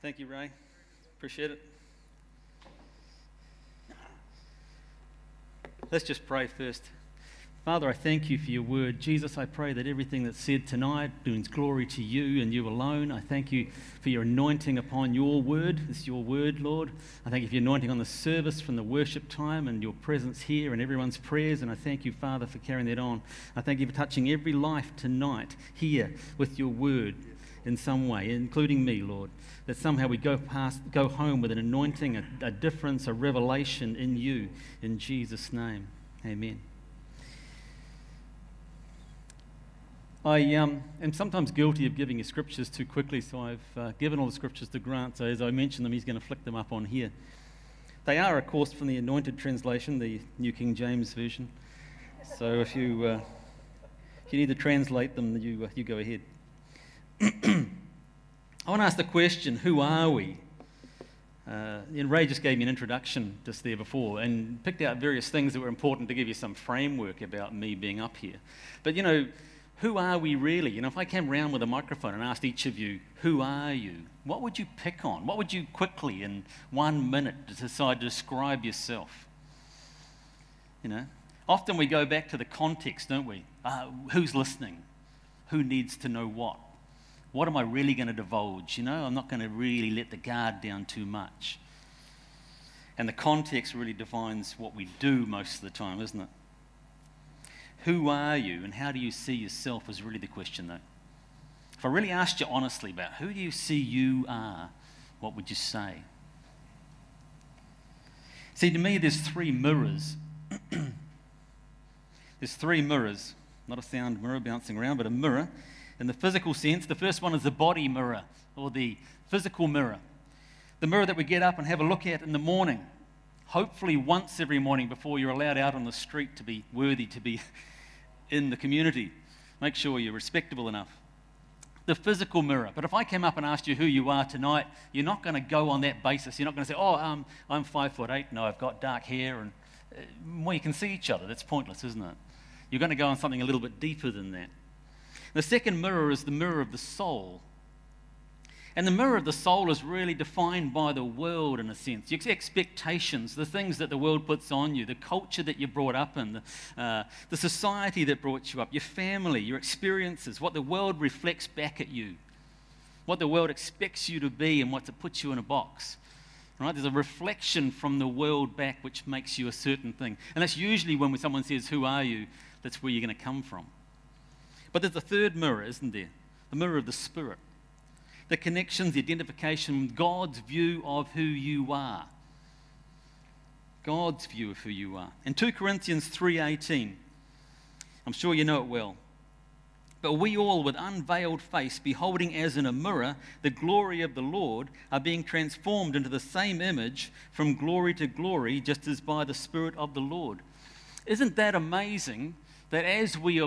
Thank you, Ray. Appreciate it. Let's just pray first. Father, I thank you for your word. Jesus, I pray that everything that's said tonight brings glory to you and you alone. I thank you for your anointing upon your word. Is your word, Lord. I thank you for your anointing on the service from the worship time and your presence here and everyone's prayers. And I thank you, Father, for carrying that on. I thank you for touching every life tonight here with your word in some way, including me, Lord. That somehow we go past, go home with an anointing, a, a difference, a revelation in you. In Jesus' name. Amen. I um, am sometimes guilty of giving you scriptures too quickly, so I've uh, given all the scriptures to Grant. So as I mention them, he's going to flick them up on here. They are, of course, from the Anointed Translation, the New King James Version. So if you, uh, if you need to translate them, you, uh, you go ahead. I want to ask the question who are we? Uh, and Ray just gave me an introduction just there before and picked out various things that were important to give you some framework about me being up here. But you know, who are we really? You know, if I came around with a microphone and asked each of you, who are you? What would you pick on? What would you quickly, in one minute, decide to describe yourself? You know, often we go back to the context, don't we? Uh, who's listening? Who needs to know what? What am I really going to divulge? You know, I'm not going to really let the guard down too much. And the context really defines what we do most of the time, isn't it? Who are you and how do you see yourself is really the question, though. If I really asked you honestly about who do you see you are, what would you say? See, to me, there's three mirrors. there's three mirrors, not a sound mirror bouncing around, but a mirror in the physical sense. The first one is the body mirror or the physical mirror, the mirror that we get up and have a look at in the morning hopefully once every morning before you're allowed out on the street to be worthy to be in the community. Make sure you're respectable enough. The physical mirror. But if I came up and asked you who you are tonight, you're not going to go on that basis. You're not going to say, oh, um, I'm five foot eight. No, I've got dark hair. And uh, well, you can see each other. That's pointless, isn't it? You're going to go on something a little bit deeper than that. The second mirror is the mirror of the soul. And the mirror of the soul is really defined by the world in a sense. Your expectations, the things that the world puts on you, the culture that you're brought up in, the, uh, the society that brought you up, your family, your experiences, what the world reflects back at you, what the world expects you to be, and what to put you in a box. Right? There's a reflection from the world back which makes you a certain thing. And that's usually when someone says, Who are you? That's where you're going to come from. But there's a third mirror, isn't there? The mirror of the Spirit the connections, the identification, God's view of who you are. God's view of who you are. In 2 Corinthians 3:18, I'm sure you know it well. But we all, with unveiled face, beholding as in a mirror the glory of the Lord, are being transformed into the same image from glory to glory, just as by the Spirit of the Lord. Isn't that amazing that as we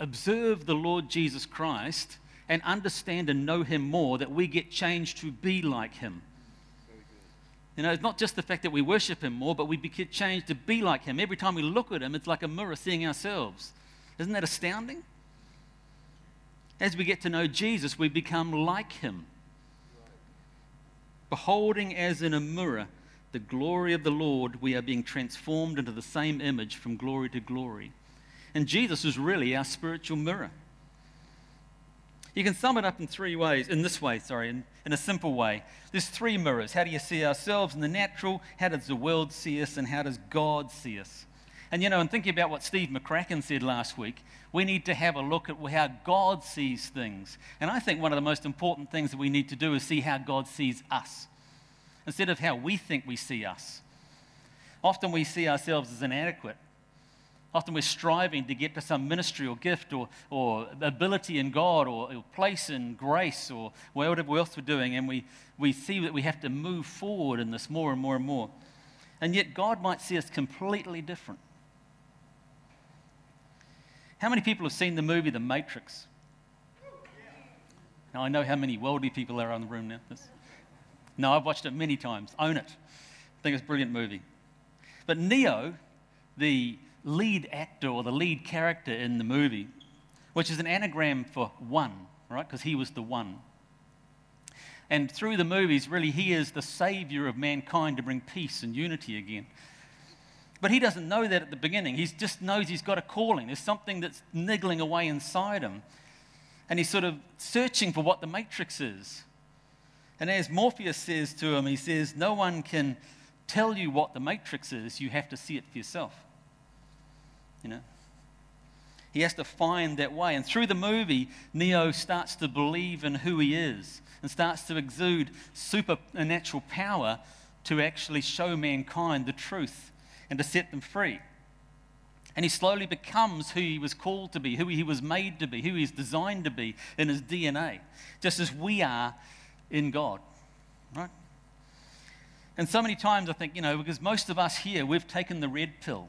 observe the Lord Jesus Christ, and understand and know Him more, that we get changed to be like Him. You know, it's not just the fact that we worship Him more, but we get changed to be like Him. Every time we look at Him, it's like a mirror seeing ourselves. Isn't that astounding? As we get to know Jesus, we become like Him. Beholding as in a mirror the glory of the Lord, we are being transformed into the same image from glory to glory. And Jesus is really our spiritual mirror. You can sum it up in three ways, in this way, sorry, in, in a simple way. There's three mirrors. How do you see ourselves in the natural? How does the world see us? And how does God see us? And you know, in thinking about what Steve McCracken said last week, we need to have a look at how God sees things. And I think one of the most important things that we need to do is see how God sees us instead of how we think we see us. Often we see ourselves as inadequate. Often we're striving to get to some ministry or gift or, or ability in God or, or place in grace or whatever else we're doing, and we, we see that we have to move forward in this more and more and more. And yet, God might see us completely different. How many people have seen the movie The Matrix? Now, I know how many worldly people are in the room now. No, I've watched it many times. Own it. I think it's a brilliant movie. But Neo, the lead actor or the lead character in the movie, which is an anagram for one, right? Because he was the one. And through the movies, really, he is the savior of mankind to bring peace and unity again. But he doesn't know that at the beginning. He just knows he's got a calling. There's something that's niggling away inside him. And he's sort of searching for what the matrix is. And as Morpheus says to him, he says, No one can tell you what the matrix is, you have to see it for yourself. You know? He has to find that way. And through the movie, Neo starts to believe in who he is and starts to exude supernatural power to actually show mankind the truth and to set them free. And he slowly becomes who he was called to be, who he was made to be, who he's designed to be in his DNA, just as we are in God. Right? And so many times I think, you know, because most of us here, we've taken the red pill,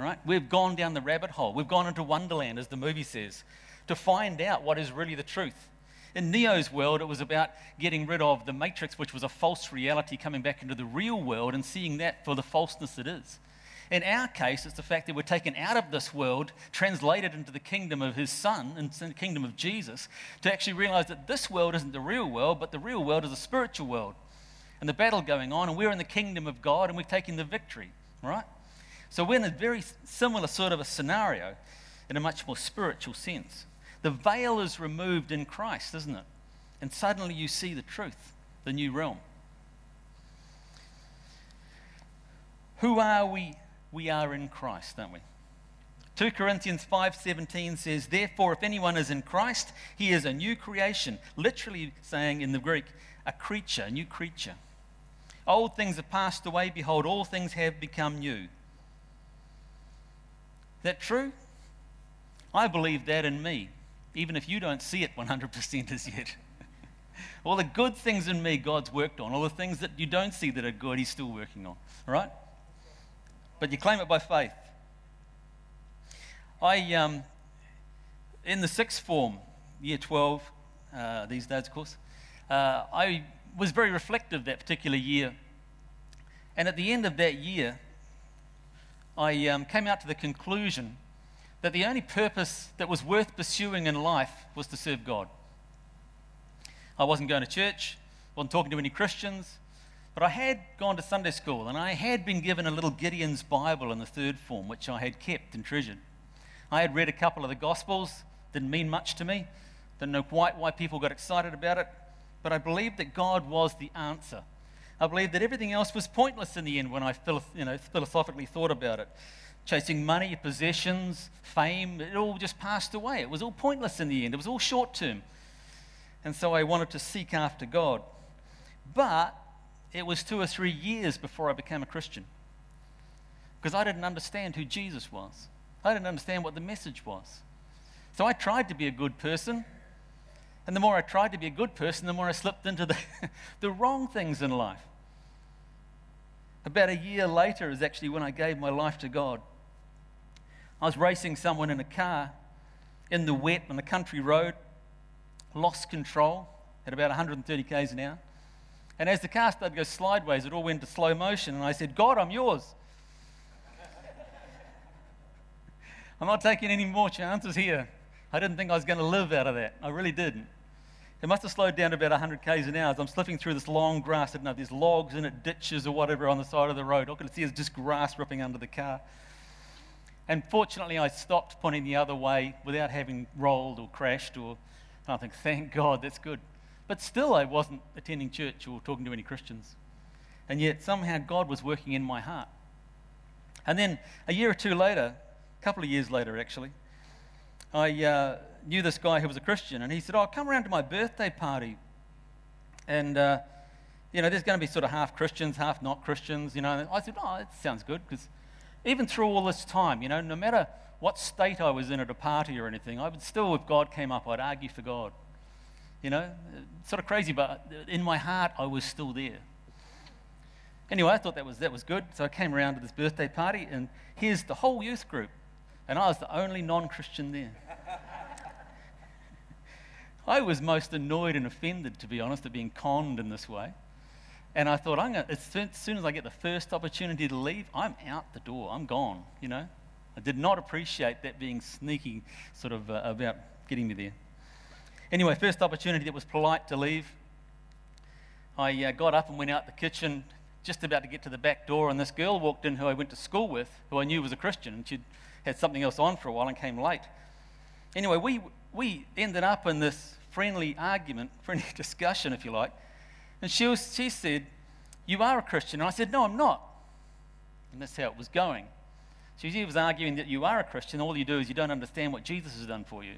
right? We've gone down the rabbit hole. We've gone into Wonderland, as the movie says, to find out what is really the truth. In Neo's world, it was about getting rid of the matrix, which was a false reality, coming back into the real world and seeing that for the falseness it is. In our case, it's the fact that we're taken out of this world, translated into the kingdom of his son, and the kingdom of Jesus, to actually realize that this world isn't the real world, but the real world is a spiritual world. And the battle going on, and we're in the kingdom of God, and we're taking the victory, right? So we're in a very similar sort of a scenario in a much more spiritual sense. The veil is removed in Christ, isn't it? And suddenly you see the truth, the new realm. Who are we? We are in Christ, don't we? 2 Corinthians 5:17 says, "Therefore if anyone is in Christ, he is a new creation." Literally saying in the Greek, a creature, a new creature. Old things have passed away, behold all things have become new. That true? I believe that in me even if you don't see it 100% as yet. all the good things in me, God's worked on. All the things that you don't see that are good, He's still working on. Right? But you claim it by faith. I, um, in the sixth form, year 12, uh, these days, of course, uh, I was very reflective that particular year. And at the end of that year, I um, came out to the conclusion that the only purpose that was worth pursuing in life was to serve God. I wasn't going to church, wasn't talking to any Christians, but I had gone to Sunday school and I had been given a little Gideon's Bible in the third form, which I had kept and treasured. I had read a couple of the Gospels, didn't mean much to me, didn't know quite why people got excited about it, but I believed that God was the answer. I believed that everything else was pointless in the end when I you know, philosophically thought about it chasing money, possessions, fame, it all just passed away. It was all pointless in the end, it was all short term. And so I wanted to seek after God. But it was two or three years before I became a Christian because I didn't understand who Jesus was, I didn't understand what the message was. So I tried to be a good person. And the more I tried to be a good person, the more I slipped into the, the wrong things in life. About a year later is actually when I gave my life to God. I was racing someone in a car in the wet on a country road, lost control at about 130 k's an hour. And as the car started to go sideways, it all went to slow motion. And I said, God, I'm yours. I'm not taking any more chances here. I didn't think I was going to live out of that. I really didn't. It must have slowed down to about 100 k's an hour as I'm slipping through this long grass. I didn't know there's logs in it, ditches or whatever on the side of the road. All I could see is just grass ripping under the car. And fortunately, I stopped pointing the other way without having rolled or crashed. Or I think, thank God, that's good. But still, I wasn't attending church or talking to any Christians. And yet, somehow, God was working in my heart. And then a year or two later, a couple of years later, actually, I uh, knew this guy who was a Christian, and he said, "Oh, come around to my birthday party." And uh, you know, there's going to be sort of half Christians, half not Christians. You know, and I said, "Oh, that sounds good," because even through all this time, you know, no matter what state I was in at a party or anything, I would still, if God came up, I'd argue for God. You know, sort of crazy, but in my heart, I was still there. Anyway, I thought that was, that was good. So I came around to this birthday party, and here's the whole youth group. And I was the only non Christian there. I was most annoyed and offended, to be honest, at being conned in this way. And I thought, I'm gonna, as soon as I get the first opportunity to leave, I'm out the door. I'm gone, you know. I did not appreciate that being sneaky, sort of, uh, about getting me there. Anyway, first opportunity that was polite to leave. I uh, got up and went out the kitchen, just about to get to the back door, and this girl walked in who I went to school with, who I knew was a Christian, and she'd had something else on for a while and came late. Anyway, we, we ended up in this friendly argument, friendly discussion, if you like. And she, was, she said, You are a Christian. And I said, No, I'm not. And that's how it was going. She was arguing that you are a Christian. All you do is you don't understand what Jesus has done for you.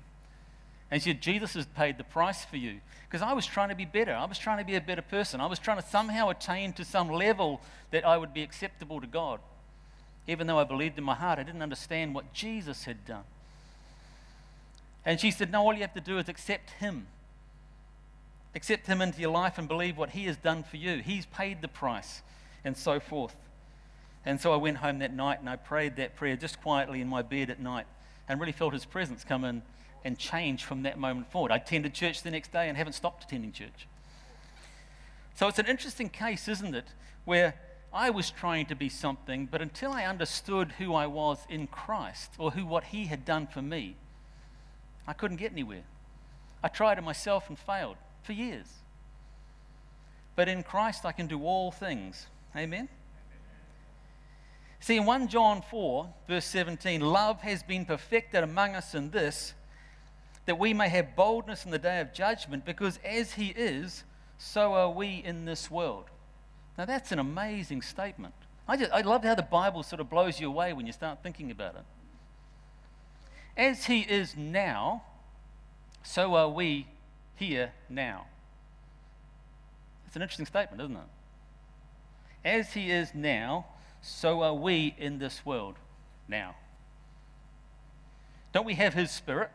And she said, Jesus has paid the price for you. Because I was trying to be better. I was trying to be a better person. I was trying to somehow attain to some level that I would be acceptable to God. Even though I believed in my heart, I didn't understand what Jesus had done. And she said, No, all you have to do is accept Him. Accept Him into your life and believe what He has done for you. He's paid the price, and so forth. And so I went home that night and I prayed that prayer just quietly in my bed at night and really felt His presence come in and change from that moment forward. I attended church the next day and haven't stopped attending church. So it's an interesting case, isn't it? Where I was trying to be something, but until I understood who I was in Christ or who what He had done for me, I couldn't get anywhere. I tried it myself and failed for years. But in Christ, I can do all things. Amen? See, in 1 John 4, verse 17, love has been perfected among us in this, that we may have boldness in the day of judgment, because as He is, so are we in this world. Now, that's an amazing statement. I, just, I love how the Bible sort of blows you away when you start thinking about it. As He is now, so are we here now. It's an interesting statement, isn't it? As He is now, so are we in this world now. Don't we have His Spirit?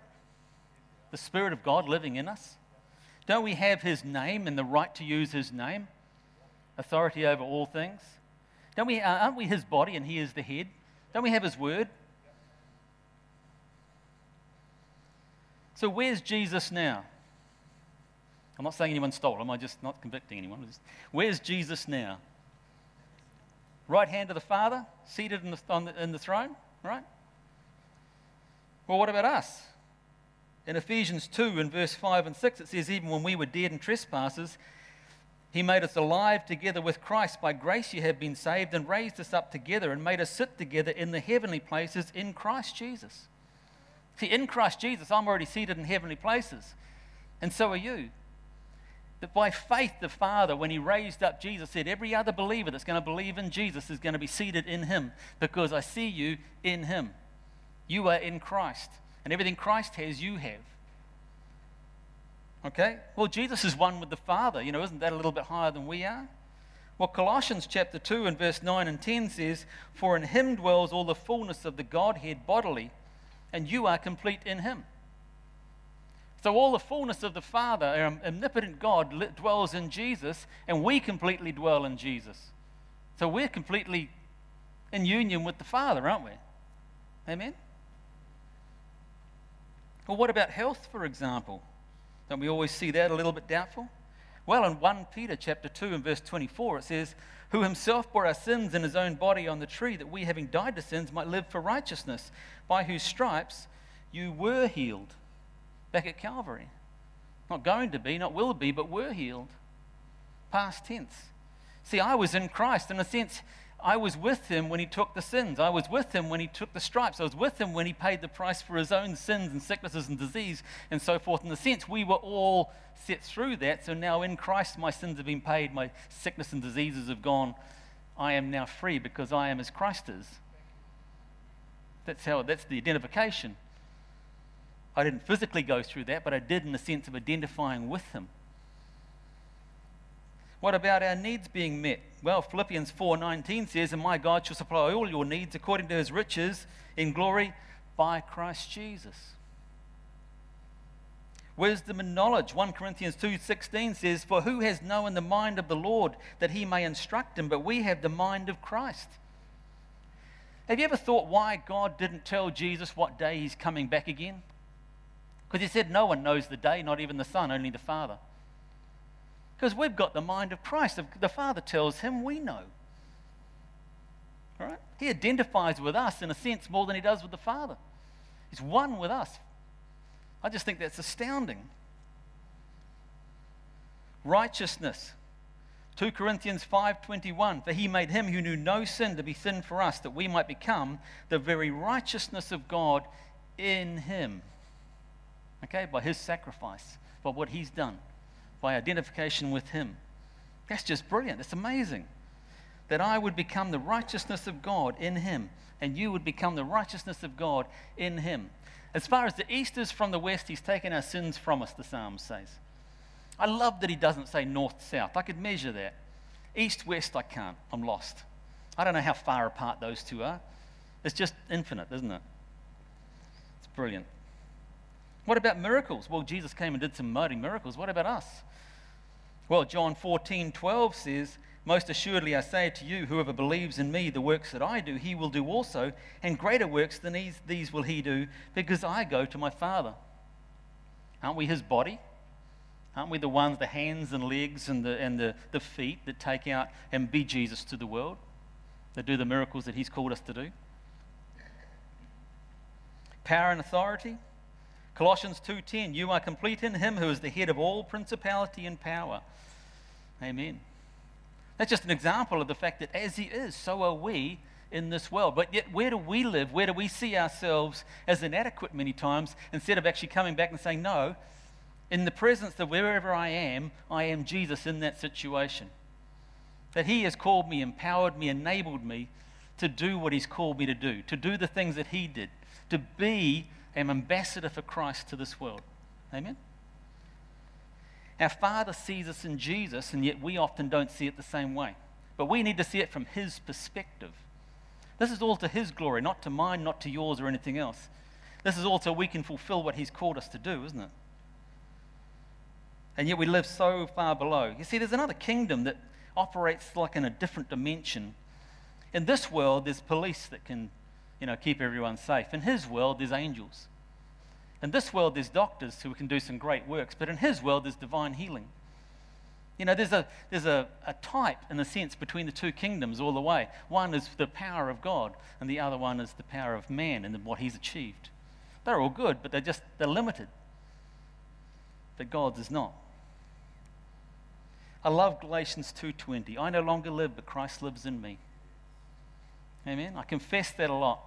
The Spirit of God living in us? Don't we have His name and the right to use His name? Authority over all things? Don't we, uh, aren't we His body and He is the head? Don't we have His Word? So, where's Jesus now? I'm not saying anyone stole him, I'm just not convicting anyone. Where's Jesus now? Right hand of the Father, seated in the, the, in the throne, right? Well, what about us? In Ephesians 2, in verse 5 and 6, it says, Even when we were dead in trespasses, he made us alive together with Christ. By grace you have been saved, and raised us up together, and made us sit together in the heavenly places in Christ Jesus. See, in Christ Jesus, I'm already seated in heavenly places, and so are you. That by faith, the Father, when He raised up Jesus, said, Every other believer that's going to believe in Jesus is going to be seated in Him because I see you in Him. You are in Christ, and everything Christ has, you have. Okay? Well, Jesus is one with the Father. You know, isn't that a little bit higher than we are? Well, Colossians chapter 2 and verse 9 and 10 says, For in Him dwells all the fullness of the Godhead bodily, and you are complete in Him. So, all the fullness of the Father, our omnipotent God, dwells in Jesus, and we completely dwell in Jesus. So, we're completely in union with the Father, aren't we? Amen? Well, what about health, for example? Don't we always see that a little bit doubtful? Well, in 1 Peter chapter 2 and verse 24, it says, Who himself bore our sins in his own body on the tree, that we, having died to sins, might live for righteousness, by whose stripes you were healed back at Calvary. Not going to be, not will be, but were healed. Past tense. See, I was in Christ. In a sense, I was with him when he took the sins. I was with him when he took the stripes. I was with him when he paid the price for his own sins and sicknesses and disease and so forth. In the sense, we were all set through that. So now in Christ, my sins have been paid, my sickness and diseases have gone. I am now free because I am as Christ is. That's how that's the identification. I didn't physically go through that, but I did in the sense of identifying with him. What about our needs being met? Well, Philippians 4:19 says, "And my God shall supply all your needs according to his riches in glory by Christ Jesus." Wisdom and knowledge. 1 Corinthians 2:16 says, "For who has known the mind of the Lord that he may instruct him, but we have the mind of Christ." Have you ever thought why God didn't tell Jesus what day he's coming back again? Because he said no one knows the day, not even the Son, only the Father. Because we've got the mind of Christ. The Father tells him we know. Right? He identifies with us in a sense more than he does with the Father. He's one with us. I just think that's astounding. Righteousness. 2 Corinthians 5:21 For he made him who knew no sin to be sin for us that we might become the very righteousness of God in him. Okay, by his sacrifice, by what he's done, by identification with him. That's just brilliant. It's amazing that I would become the righteousness of God in him and you would become the righteousness of God in him. As far as the east is from the west, he's taken our sins from us, the psalm says. I love that he doesn't say north south. I could measure that. East west, I can't. I'm lost. I don't know how far apart those two are. It's just infinite, isn't it? It's brilliant. What about miracles? Well, Jesus came and did some mighty miracles. What about us? Well, John 14, 12 says, Most assuredly I say to you, whoever believes in me, the works that I do, he will do also, and greater works than these, these will he do, because I go to my Father. Aren't we his body? Aren't we the ones, the hands and legs and the, and the, the feet that take out and be Jesus to the world? That do the miracles that He's called us to do? Power and authority. Colossians 2:10 You are complete in him who is the head of all principality and power. Amen. That's just an example of the fact that as he is, so are we in this world. But yet, where do we live? Where do we see ourselves as inadequate many times instead of actually coming back and saying, No, in the presence of wherever I am, I am Jesus in that situation. That He has called me, empowered me, enabled me to do what He's called me to do, to do the things that He did, to be an ambassador for Christ to this world. Amen? Our Father sees us in Jesus, and yet we often don't see it the same way. But we need to see it from His perspective. This is all to His glory, not to mine, not to yours or anything else. This is all so we can fulfill what He's called us to do, isn't it? and yet we live so far below. You see, there's another kingdom that operates like in a different dimension. In this world, there's police that can, you know, keep everyone safe. In his world, there's angels. In this world, there's doctors who can do some great works, but in his world, there's divine healing. You know, there's a, there's a, a type, in a sense, between the two kingdoms all the way. One is the power of God, and the other one is the power of man and what he's achieved. They're all good, but they're just, they're limited. But God's is not. I love Galatians 2:20. I no longer live, but Christ lives in me. Amen. I confess that a lot.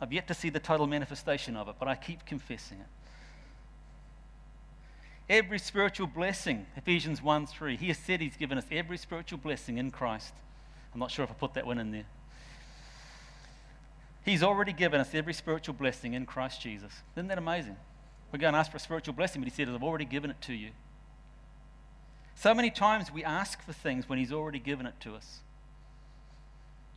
I've yet to see the total manifestation of it, but I keep confessing it. Every spiritual blessing, Ephesians 1 3. He has said he's given us every spiritual blessing in Christ. I'm not sure if I put that one in there. He's already given us every spiritual blessing in Christ Jesus. Isn't that amazing? We're going to ask for a spiritual blessing, but he said, I've already given it to you. So many times we ask for things when He's already given it to us.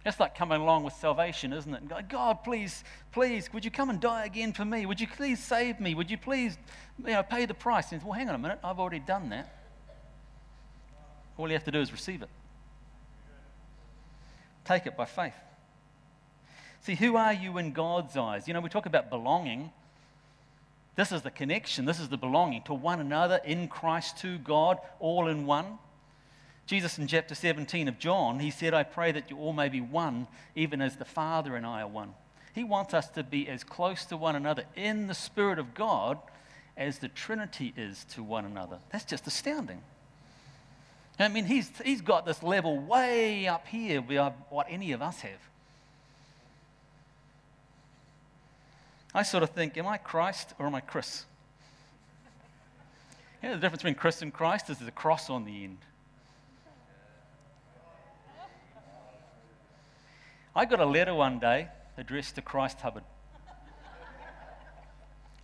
Just like coming along with salvation, isn't it? And going, God, please, please, would you come and die again for me? Would you please save me? Would you please, you know, pay the price? And well, hang on a minute, I've already done that. All you have to do is receive it. Take it by faith. See, who are you in God's eyes? You know, we talk about belonging. This is the connection, this is the belonging to one another in Christ to God, all in one. Jesus in chapter 17 of John, he said, I pray that you all may be one, even as the Father and I are one. He wants us to be as close to one another in the Spirit of God as the Trinity is to one another. That's just astounding. I mean, he's, he's got this level way up here beyond what any of us have. I sort of think, am I Christ or am I Chris? Yeah, the difference between Chris and Christ is there's a cross on the end. I got a letter one day addressed to Christ Hubbard.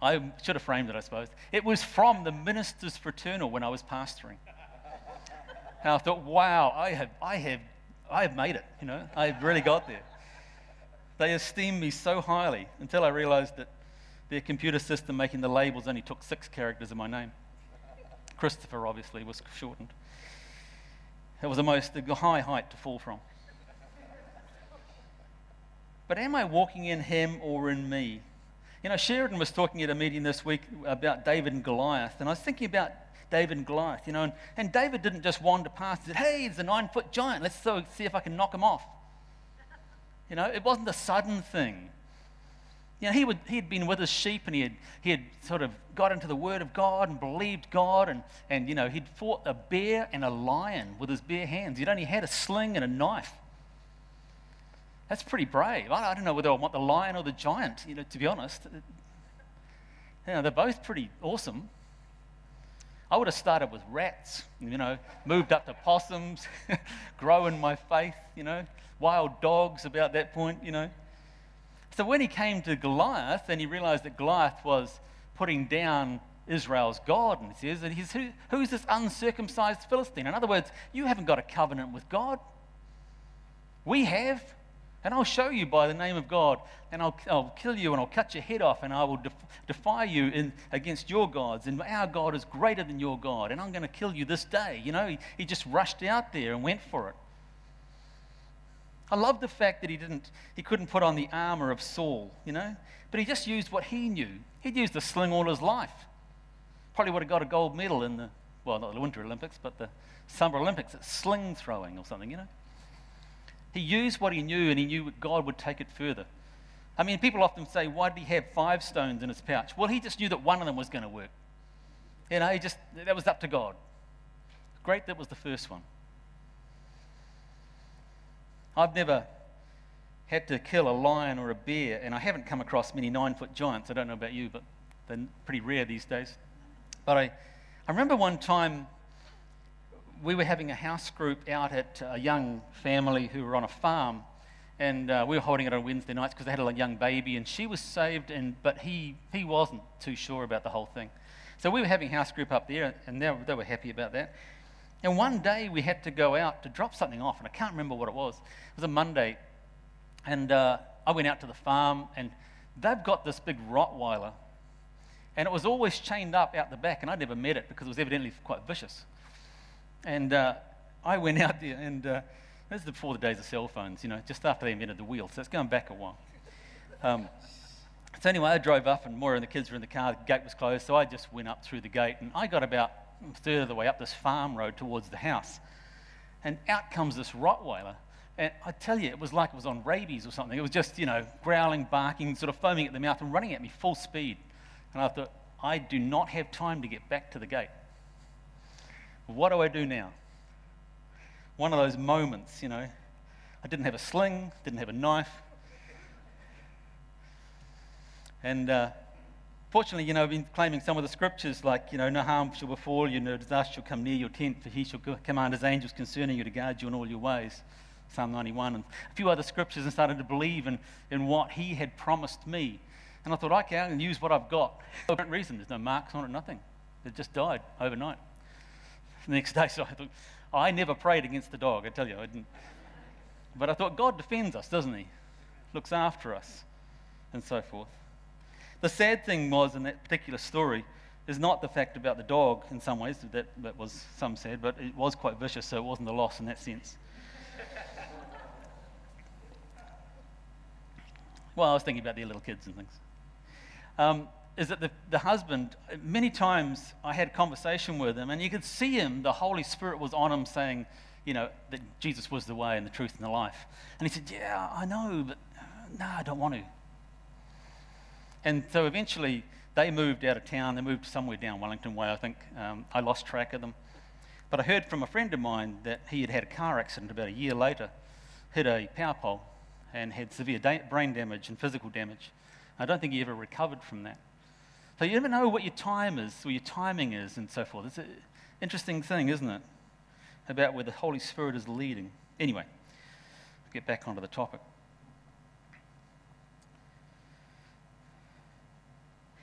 I should have framed it, I suppose. It was from the Ministers Fraternal when I was pastoring. And I thought, wow, I have, I have, I have made it. You know, I've really got there. They esteemed me so highly until I realized that their computer system making the labels only took six characters of my name. Christopher, obviously, was shortened. It was the most high height to fall from. But am I walking in him or in me? You know, Sheridan was talking at a meeting this week about David and Goliath, and I was thinking about David and Goliath, you know, and, and David didn't just wander past and said, hey, it's a nine foot giant, let's see if I can knock him off. You know, it wasn't a sudden thing. You know, he, would, he had been with his sheep and he had, he had sort of got into the Word of God and believed God. And, and, you know, he'd fought a bear and a lion with his bare hands. He'd only had a sling and a knife. That's pretty brave. I, don't know whether I want the lion or the giant, you know, to be honest. You know, they're both pretty awesome. I would have started with rats, you know, moved up to possums, growing my faith, you know, wild dogs about that point, you know. So when he came to Goliath and he realized that Goliath was putting down Israel's God, and he says, and he's, Who, who's this uncircumcised Philistine? In other words, you haven't got a covenant with God. We have. And I'll show you by the name of God, and I'll, I'll kill you, and I'll cut your head off, and I will def- defy you in, against your gods. And our God is greater than your God, and I'm going to kill you this day. You know, he, he just rushed out there and went for it. I love the fact that he didn't, he couldn't put on the armor of Saul, you know, but he just used what he knew. He'd used the sling all his life. Probably would have got a gold medal in the, well, not the Winter Olympics, but the Summer Olympics at sling throwing or something, you know. He used what he knew and he knew God would take it further. I mean, people often say, why did he have five stones in his pouch? Well, he just knew that one of them was going to work. You know, he just, that was up to God. Great, that was the first one. I've never had to kill a lion or a bear, and I haven't come across many nine foot giants. I don't know about you, but they're pretty rare these days. But I, I remember one time we were having a house group out at a young family who were on a farm, and uh, we were holding it on Wednesday nights because they had a young baby, and she was saved, and but he he wasn't too sure about the whole thing. So we were having house group up there, and they, they were happy about that. And one day we had to go out to drop something off, and I can't remember what it was. It was a Monday. And uh, I went out to the farm, and they've got this big Rottweiler. And it was always chained up out the back, and I'd never met it because it was evidently quite vicious. And uh, I went out there, and uh, this is before the days of cell phones, you know, just after they invented the wheel, so it's going back a while. Um, so anyway, I drove up, and Moira and the kids were in the car. The gate was closed, so I just went up through the gate, and I got about a third of the way up this farm road towards the house. And out comes this Rottweiler. And I tell you, it was like it was on rabies or something. It was just, you know, growling, barking, sort of foaming at the mouth and running at me full speed. And I thought, I do not have time to get back to the gate. What do I do now? One of those moments, you know. I didn't have a sling, didn't have a knife. And uh, Fortunately, you know, I've been claiming some of the scriptures like, you know, no harm shall befall you, no disaster shall come near your tent, for he shall command his angels concerning you to guard you in all your ways. Psalm 91, and a few other scriptures, and started to believe in, in what he had promised me. And I thought, okay, I can use what I've got. For different reason. There's no marks on it, nothing. It just died overnight. The next day, so I thought, I never prayed against the dog, I tell you. I didn't. But I thought, God defends us, doesn't he? Looks after us, and so forth. The sad thing was in that particular story is not the fact about the dog in some ways, that, that was some said, but it was quite vicious, so it wasn't a loss in that sense. well, I was thinking about their little kids and things. Um, is that the, the husband, many times I had conversation with him, and you could see him, the Holy Spirit was on him saying, you know, that Jesus was the way and the truth and the life. And he said, Yeah, I know, but uh, no, I don't want to. And so eventually they moved out of town. They moved somewhere down Wellington Way, I think. Um, I lost track of them. But I heard from a friend of mine that he had had a car accident about a year later, hit a power pole, and had severe da- brain damage and physical damage. I don't think he ever recovered from that. So you never know what your time is, or your timing is, and so forth. It's an interesting thing, isn't it? About where the Holy Spirit is leading. Anyway, get back onto the topic.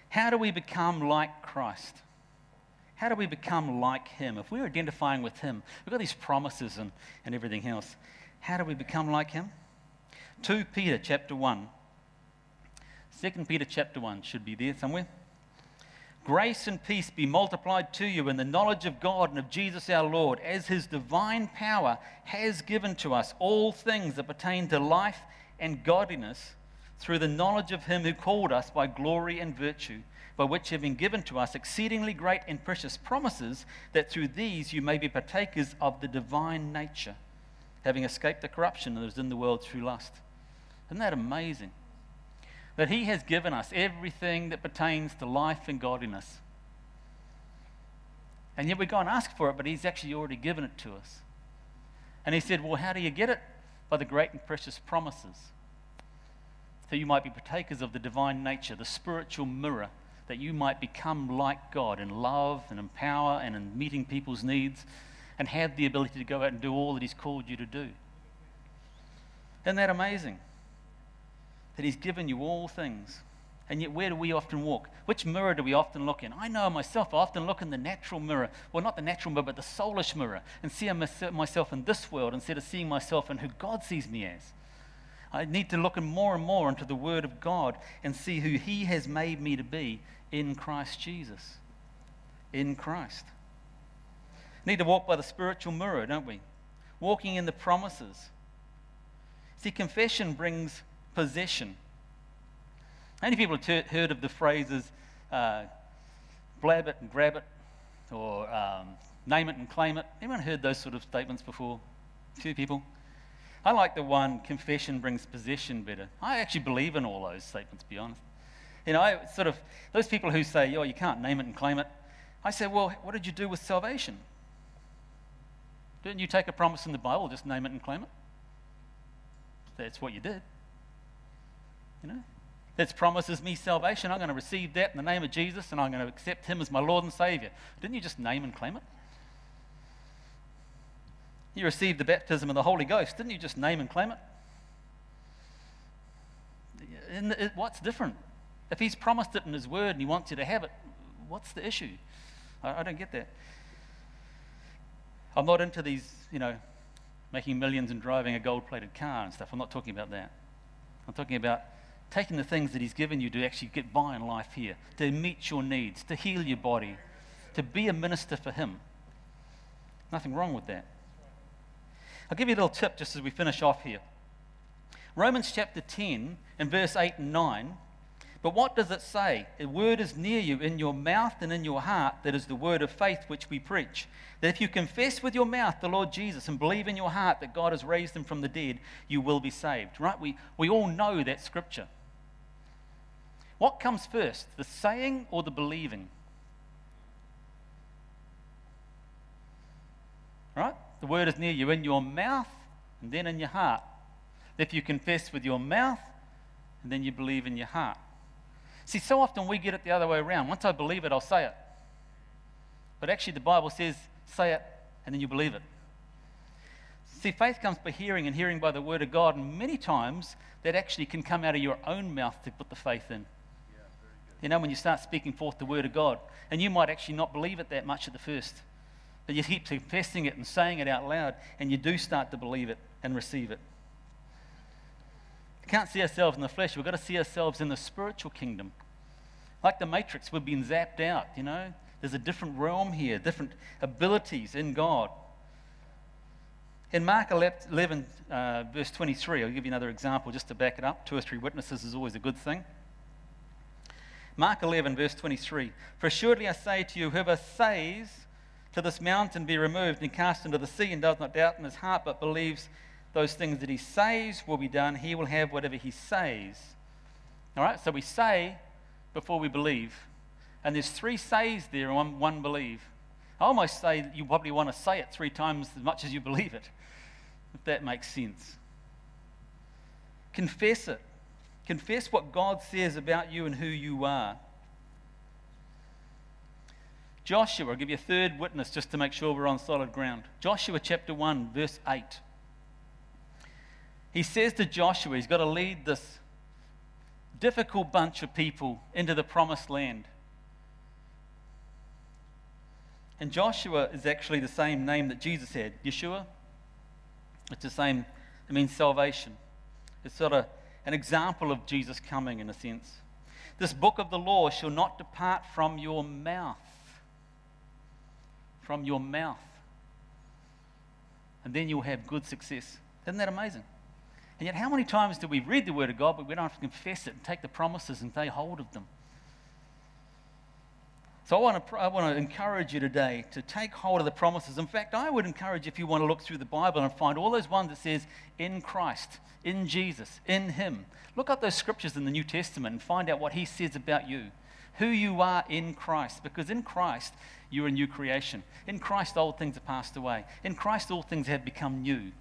How do we become like Christ? How do we become like Him? If we're identifying with Him, we've got these promises and, and everything else. How do we become like Him? 2 Peter chapter 1. 2 Peter chapter 1 should be there somewhere. Grace and peace be multiplied to you in the knowledge of God and of Jesus our Lord, as His divine power has given to us all things that pertain to life and godliness through the knowledge of him who called us by glory and virtue, by which have been given to us exceedingly great and precious promises, that through these you may be partakers of the divine nature, having escaped the corruption that is in the world through lust. Isn't that amazing? That He has given us everything that pertains to life and godliness. And yet we go and ask for it, but He's actually already given it to us. And He said, Well, how do you get it? By the great and precious promises. So you might be partakers of the divine nature, the spiritual mirror, that you might become like God in love and in power and in meeting people's needs and have the ability to go out and do all that He's called you to do. Isn't that amazing? That He's given you all things. And yet, where do we often walk? Which mirror do we often look in? I know myself, I often look in the natural mirror. Well, not the natural mirror, but the soulish mirror, and see myself in this world instead of seeing myself in who God sees me as. I need to look more and more into the Word of God and see who He has made me to be in Christ Jesus. In Christ. Need to walk by the spiritual mirror, don't we? Walking in the promises. See, confession brings possession. Many people have heard of the phrases uh, blab it and grab it, or um, name it and claim it? Anyone heard those sort of statements before? A few people. I like the one, confession brings possession better. I actually believe in all those statements, to be honest. You know, I sort of, those people who say, oh, you can't name it and claim it, I say, well, what did you do with salvation? Didn't you take a promise in the Bible, just name it and claim it? That's what you did. You know? That promises me salvation. I'm going to receive that in the name of Jesus and I'm going to accept him as my Lord and Savior. Didn't you just name and claim it? You received the baptism of the Holy Ghost. Didn't you just name and claim it? it what's different? If he's promised it in his word and he wants you to have it, what's the issue? I, I don't get that. I'm not into these, you know, making millions and driving a gold plated car and stuff. I'm not talking about that. I'm talking about taking the things that He's given you to actually get by in life here, to meet your needs, to heal your body, to be a minister for Him. Nothing wrong with that. I'll give you a little tip just as we finish off here. Romans chapter 10 and verse 8 and 9 but what does it say? A word is near you in your mouth and in your heart, that is the word of faith which we preach. That if you confess with your mouth the Lord Jesus and believe in your heart that God has raised him from the dead, you will be saved. Right? We, we all know that scripture. What comes first, the saying or the believing? Right? The word is near you in your mouth and then in your heart. If you confess with your mouth and then you believe in your heart. See, so often we get it the other way around. Once I believe it, I'll say it. But actually, the Bible says, say it, and then you believe it. See, faith comes by hearing, and hearing by the word of God. And many times, that actually can come out of your own mouth to put the faith in. You know, when you start speaking forth the word of God. And you might actually not believe it that much at the first. But you keep confessing it and saying it out loud, and you do start to believe it and receive it. We can't see ourselves in the flesh. We've got to see ourselves in the spiritual kingdom. Like the Matrix, we've been zapped out, you know. There's a different realm here, different abilities in God. In Mark 11, uh, verse 23, I'll give you another example just to back it up. Two or three witnesses is always a good thing. Mark 11, verse 23 For assuredly I say to you, whoever says to this mountain, Be removed and cast into the sea, and does not doubt in his heart, but believes those things that he says will be done, he will have whatever he says. All right, so we say before we believe. And there's three says there and one, one believe. I almost say you probably want to say it three times as much as you believe it, if that makes sense. Confess it. Confess what God says about you and who you are. Joshua, I'll give you a third witness just to make sure we're on solid ground. Joshua chapter 1, verse 8 he says to Joshua, he's got to lead this difficult bunch of people into the promised land. And Joshua is actually the same name that Jesus had, Yeshua. It's the same, it means salvation. It's sort of an example of Jesus coming in a sense. This book of the law shall not depart from your mouth. From your mouth. And then you'll have good success. Isn't that amazing? And yet, how many times do we read the Word of God, but we don't have to confess it and take the promises and take hold of them? So I want, to, I want to encourage you today to take hold of the promises. In fact, I would encourage if you want to look through the Bible and find all those ones that says in Christ, in Jesus, in Him. Look up those scriptures in the New Testament and find out what He says about you, who you are in Christ. Because in Christ, you're a new creation. In Christ, old things are passed away. In Christ, all things have become new.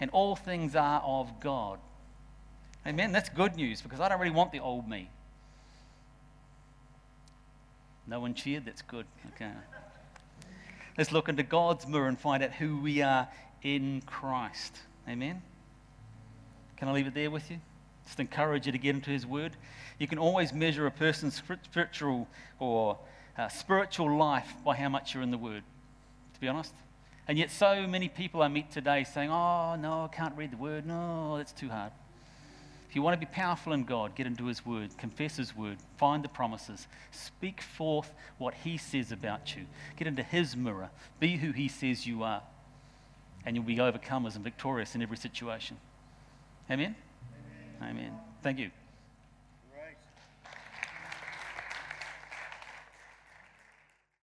And all things are of God. Amen. That's good news because I don't really want the old me. No one cheered? That's good. Okay. Let's look into God's mirror and find out who we are in Christ. Amen. Can I leave it there with you? Just encourage you to get into His Word. You can always measure a person's spiritual or uh, spiritual life by how much you're in the Word, to be honest. And yet, so many people I meet today saying, Oh, no, I can't read the Word. No, that's too hard. If you want to be powerful in God, get into His Word, confess His Word, find the promises, speak forth what He says about you, get into His mirror, be who He says you are, and you'll be overcomers and victorious in every situation. Amen? Amen. Amen. Thank you.